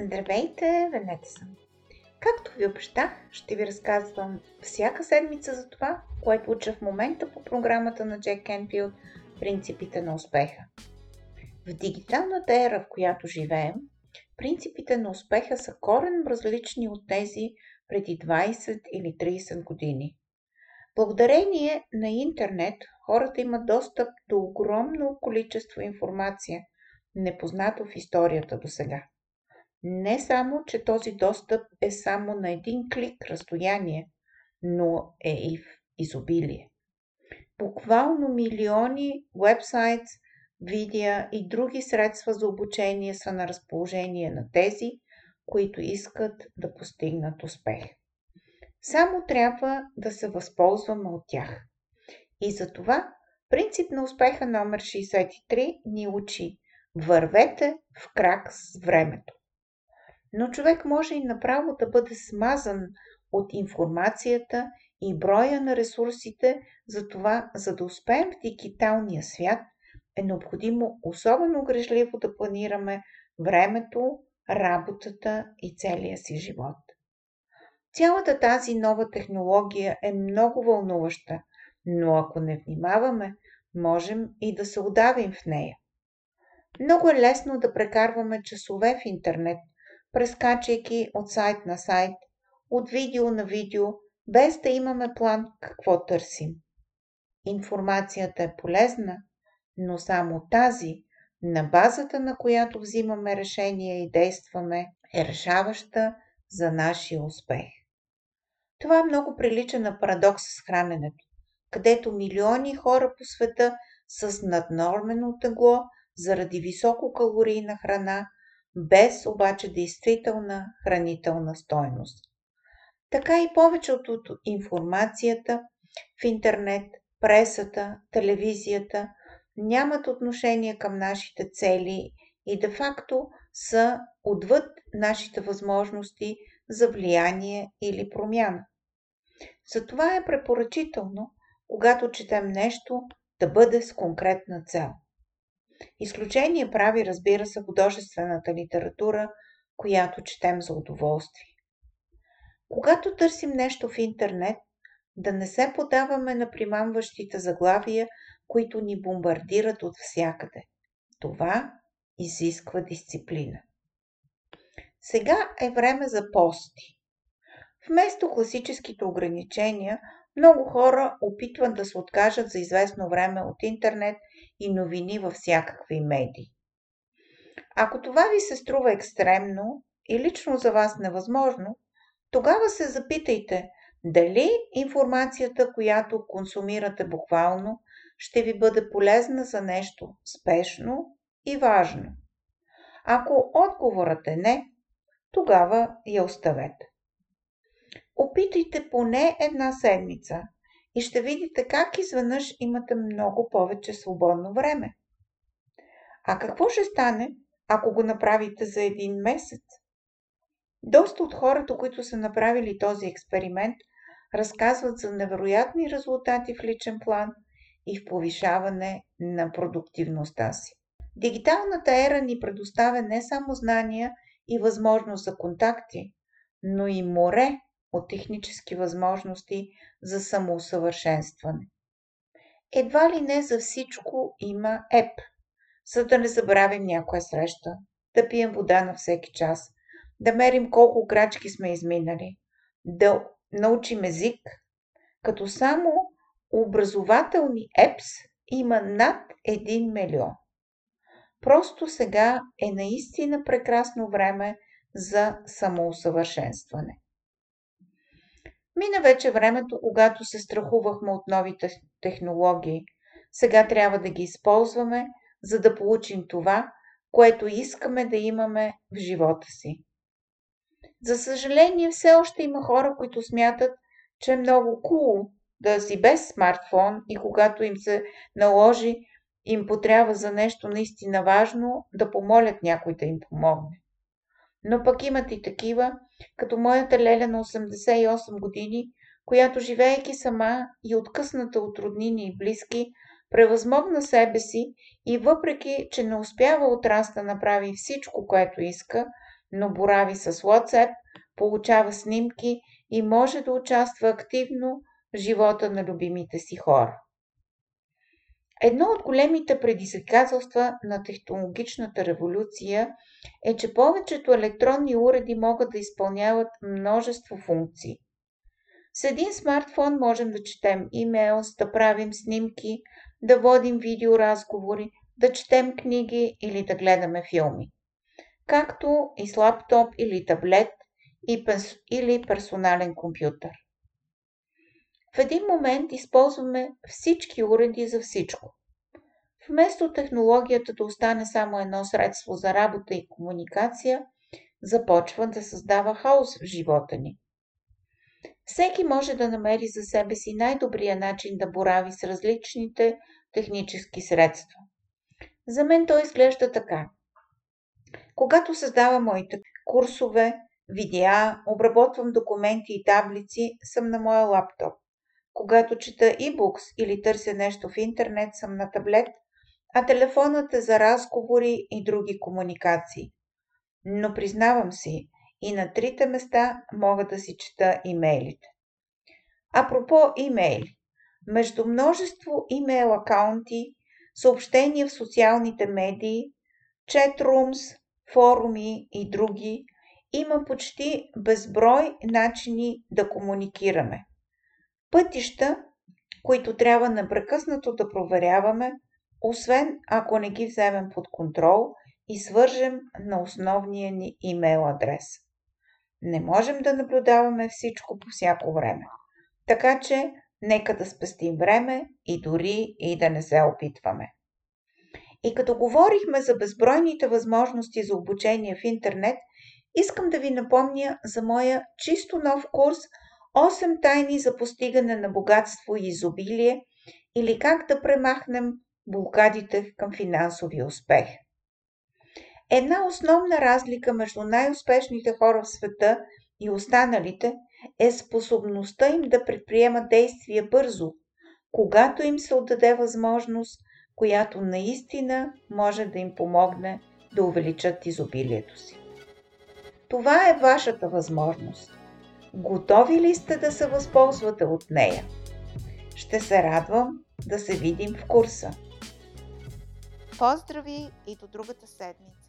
Здравейте, Венета съм. Както ви обещах, ще ви разказвам всяка седмица за това, което уча в момента по програмата на Джек Кенфилд Принципите на успеха. В дигиталната ера, в която живеем, принципите на успеха са корен различни от тези преди 20 или 30 години. Благодарение на интернет, хората имат достъп до огромно количество информация, непознато в историята до сега. Не само, че този достъп е само на един клик разстояние, но е и в изобилие. Буквално милиони вебсайт, видеа и други средства за обучение са на разположение на тези, които искат да постигнат успех. Само трябва да се възползваме от тях. И за това принцип на успеха номер 63 ни учи Вървете в крак с времето. Но човек може и направо да бъде смазан от информацията и броя на ресурсите, за това, за да успеем в дигиталния свят, е необходимо особено грежливо да планираме времето, работата и целия си живот. Цялата тази нова технология е много вълнуваща, но ако не внимаваме, можем и да се удавим в нея. Много е лесно да прекарваме часове в интернет, прескачайки от сайт на сайт, от видео на видео, без да имаме план какво търсим. Информацията е полезна, но само тази, на базата на която взимаме решения и действаме, е решаваща за нашия успех. Това много прилича на парадокс с храненето, където милиони хора по света с наднормено тегло заради висококалорийна храна, без обаче действителна хранителна стойност. Така и повечето от информацията в интернет, пресата, телевизията нямат отношение към нашите цели и де-факто са отвъд нашите възможности за влияние или промяна. Затова е препоръчително, когато четем нещо, да бъде с конкретна цел. Изключение прави, разбира се, художествената литература, която четем за удоволствие. Когато търсим нещо в интернет, да не се подаваме на примамващите заглавия, които ни бомбардират от всякъде. Това изисква дисциплина. Сега е време за пости. Вместо класическите ограничения, много хора опитват да се откажат за известно време от интернет и новини във всякакви медии. Ако това ви се струва екстремно и лично за вас невъзможно, тогава се запитайте дали информацията, която консумирате буквално, ще ви бъде полезна за нещо спешно и важно. Ако отговорът е не, тогава я оставете. Опитайте поне една седмица и ще видите как изведнъж имате много повече свободно време. А какво ще стане, ако го направите за един месец? Доста от хората, които са направили този експеримент, разказват за невероятни резултати в личен план и в повишаване на продуктивността си. Дигиталната ера ни предоставя не само знания и възможност за контакти, но и море от технически възможности за самоусъвършенстване. Едва ли не за всичко има еп, за да не забравим някоя среща, да пием вода на всеки час, да мерим колко крачки сме изминали, да научим език, като само образователни епс има над 1 милион. Просто сега е наистина прекрасно време за самоусъвършенстване. Мина вече времето, когато се страхувахме от новите технологии. Сега трябва да ги използваме, за да получим това, което искаме да имаме в живота си. За съжаление, все още има хора, които смятат, че е много кул cool да си без смартфон и когато им се наложи, им потрябва за нещо наистина важно, да помолят някой да им помогне. Но пък имат и такива, като моята леля на 88 години, която живеейки сама и откъсната от роднини и близки, превъзмогна себе си и въпреки, че не успява от раз да направи всичко, което иска, но борави с WhatsApp, получава снимки и може да участва активно в живота на любимите си хора. Едно от големите предизвикателства на технологичната революция е, че повечето електронни уреди могат да изпълняват множество функции. С един смартфон можем да четем имейл, да правим снимки, да водим видеоразговори, да четем книги или да гледаме филми. Както и с лаптоп или таблет или персонален компютър. В един момент използваме всички уреди за всичко. Вместо технологията да остане само едно средство за работа и комуникация, започва да създава хаос в живота ни. Всеки може да намери за себе си най-добрия начин да борави с различните технически средства. За мен то изглежда така. Когато създавам моите курсове, видеа, обработвам документи и таблици, съм на моя лаптоп. Когато чета e-books или търся нещо в интернет, съм на таблет, а телефонът е за разговори и други комуникации. Но признавам си, и на трите места мога да си чета имейлите. Апропо имейли. Между множество имейл акаунти, съобщения в социалните медии, четрумс, форуми и други, има почти безброй начини да комуникираме. Пътища, които трябва непрекъснато да проверяваме, освен ако не ги вземем под контрол и свържем на основния ни имейл адрес. Не можем да наблюдаваме всичко по всяко време. Така че, нека да спестим време и дори и да не се опитваме. И като говорихме за безбройните възможности за обучение в интернет, искам да ви напомня за моя чисто нов курс 8 тайни за постигане на богатство и изобилие или как да премахнем блокадите към финансовия успех. Една основна разлика между най-успешните хора в света и останалите е способността им да предприемат действия бързо, когато им се отдаде възможност, която наистина може да им помогне да увеличат изобилието си. Това е вашата възможност. Готови ли сте да се възползвате от нея? Ще се радвам да се видим в курса. Поздрави и до другата седмица!